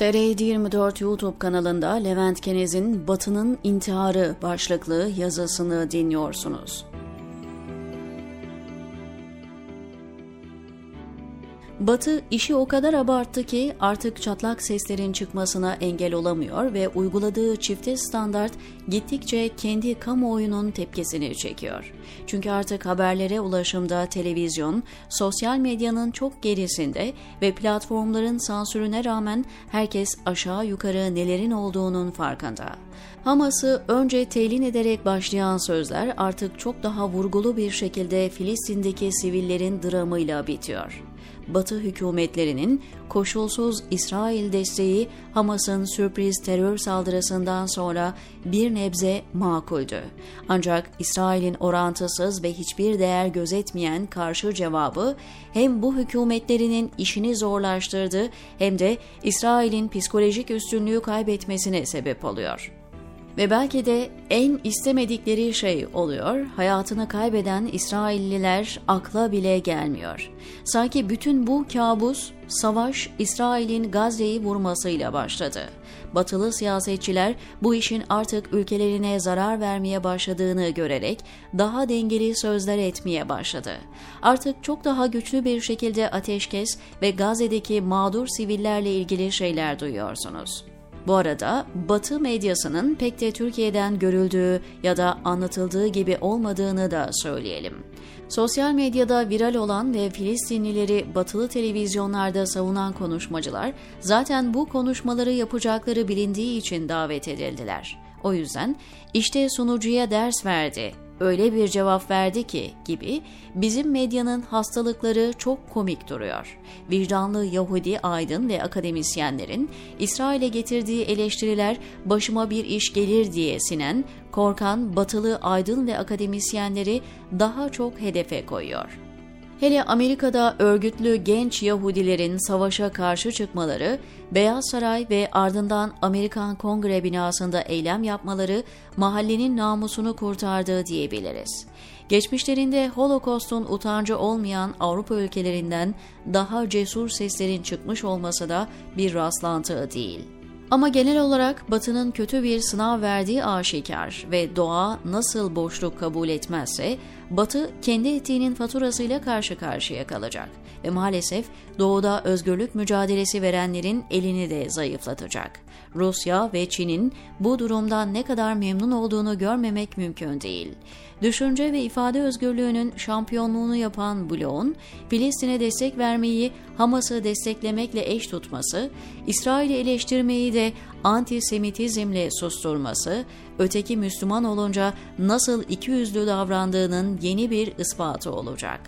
TR24 YouTube kanalında Levent Kenez'in Batı'nın İntiharı başlıklı yazısını dinliyorsunuz. Batı işi o kadar abarttı ki artık çatlak seslerin çıkmasına engel olamıyor ve uyguladığı çifte standart gittikçe kendi kamuoyunun tepkisini çekiyor. Çünkü artık haberlere ulaşımda televizyon, sosyal medyanın çok gerisinde ve platformların sansürüne rağmen herkes aşağı yukarı nelerin olduğunun farkında. Hamas'ı önce telin ederek başlayan sözler artık çok daha vurgulu bir şekilde Filistin'deki sivillerin dramıyla bitiyor. Batı hükümetlerinin koşulsuz İsrail desteği Hamas'ın sürpriz terör saldırısından sonra bir nebze makuldü. Ancak İsrail'in orantısız ve hiçbir değer gözetmeyen karşı cevabı hem bu hükümetlerinin işini zorlaştırdı hem de İsrail'in psikolojik üstünlüğü kaybetmesine sebep oluyor. Ve belki de en istemedikleri şey oluyor, hayatını kaybeden İsrailliler akla bile gelmiyor. Sanki bütün bu kabus, savaş İsrail'in Gazze'yi vurmasıyla başladı. Batılı siyasetçiler bu işin artık ülkelerine zarar vermeye başladığını görerek daha dengeli sözler etmeye başladı. Artık çok daha güçlü bir şekilde ateşkes ve Gazze'deki mağdur sivillerle ilgili şeyler duyuyorsunuz. Bu arada Batı medyasının pek de Türkiye'den görüldüğü ya da anlatıldığı gibi olmadığını da söyleyelim. Sosyal medyada viral olan ve Filistinlileri batılı televizyonlarda savunan konuşmacılar zaten bu konuşmaları yapacakları bilindiği için davet edildiler. O yüzden işte sunucuya ders verdi öyle bir cevap verdi ki gibi bizim medyanın hastalıkları çok komik duruyor. Vicdanlı Yahudi aydın ve akademisyenlerin İsrail'e getirdiği eleştiriler başıma bir iş gelir diye sinen, korkan batılı aydın ve akademisyenleri daha çok hedefe koyuyor. Hele Amerika'da örgütlü genç Yahudilerin savaşa karşı çıkmaları, Beyaz Saray ve ardından Amerikan Kongre binasında eylem yapmaları mahallenin namusunu kurtardığı diyebiliriz. Geçmişlerinde Holocaust'un utancı olmayan Avrupa ülkelerinden daha cesur seslerin çıkmış olması da bir rastlantı değil. Ama genel olarak Batı'nın kötü bir sınav verdiği aşikar ve doğa nasıl boşluk kabul etmezse Batı kendi etiğinin faturasıyla karşı karşıya kalacak ve maalesef doğuda özgürlük mücadelesi verenlerin elini de zayıflatacak. Rusya ve Çin'in bu durumdan ne kadar memnun olduğunu görmemek mümkün değil. Düşünce ve ifade özgürlüğünün şampiyonluğunu yapan bloğun Filistin'e destek vermeyi Hamas'ı desteklemekle eş tutması, İsrail'i eleştirmeyi de antisemitizmle susturması, öteki Müslüman olunca nasıl ikiyüzlü davrandığının yeni bir ispatı olacak.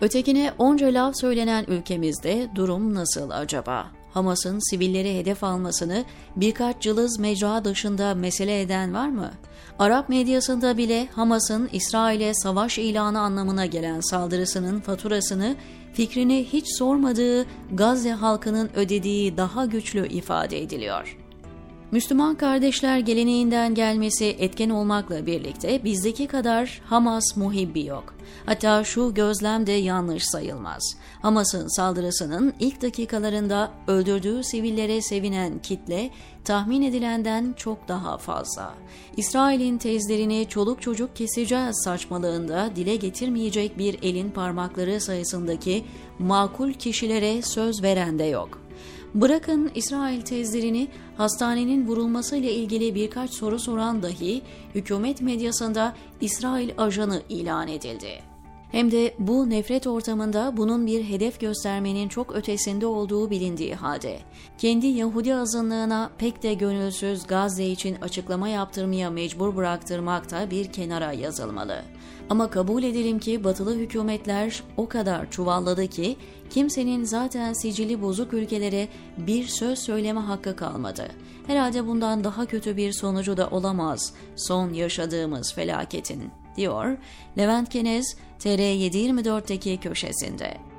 Ötekine onca laf söylenen ülkemizde durum nasıl acaba? Hamas'ın sivilleri hedef almasını birkaç cılız mecra dışında mesele eden var mı? Arap medyasında bile Hamas'ın İsrail'e savaş ilanı anlamına gelen saldırısının faturasını fikrini hiç sormadığı Gazze halkının ödediği daha güçlü ifade ediliyor. Müslüman kardeşler geleneğinden gelmesi etken olmakla birlikte bizdeki kadar Hamas muhibbi yok. Hatta şu gözlem de yanlış sayılmaz. Hamas'ın saldırısının ilk dakikalarında öldürdüğü sivillere sevinen kitle tahmin edilenden çok daha fazla. İsrail'in tezlerini çoluk çocuk keseceğiz saçmalığında dile getirmeyecek bir elin parmakları sayısındaki makul kişilere söz veren de yok. Bırakın İsrail tezlerini hastanenin vurulmasıyla ilgili birkaç soru soran dahi hükümet medyasında İsrail ajanı ilan edildi. Hem de bu nefret ortamında bunun bir hedef göstermenin çok ötesinde olduğu bilindiği halde, kendi Yahudi azınlığına pek de gönülsüz Gazze için açıklama yaptırmaya mecbur bıraktırmak da bir kenara yazılmalı. Ama kabul edelim ki batılı hükümetler o kadar çuvalladı ki kimsenin zaten sicili bozuk ülkelere bir söz söyleme hakkı kalmadı. Herhalde bundan daha kötü bir sonucu da olamaz son yaşadığımız felaketin, diyor Levent Kenez TR724'teki köşesinde.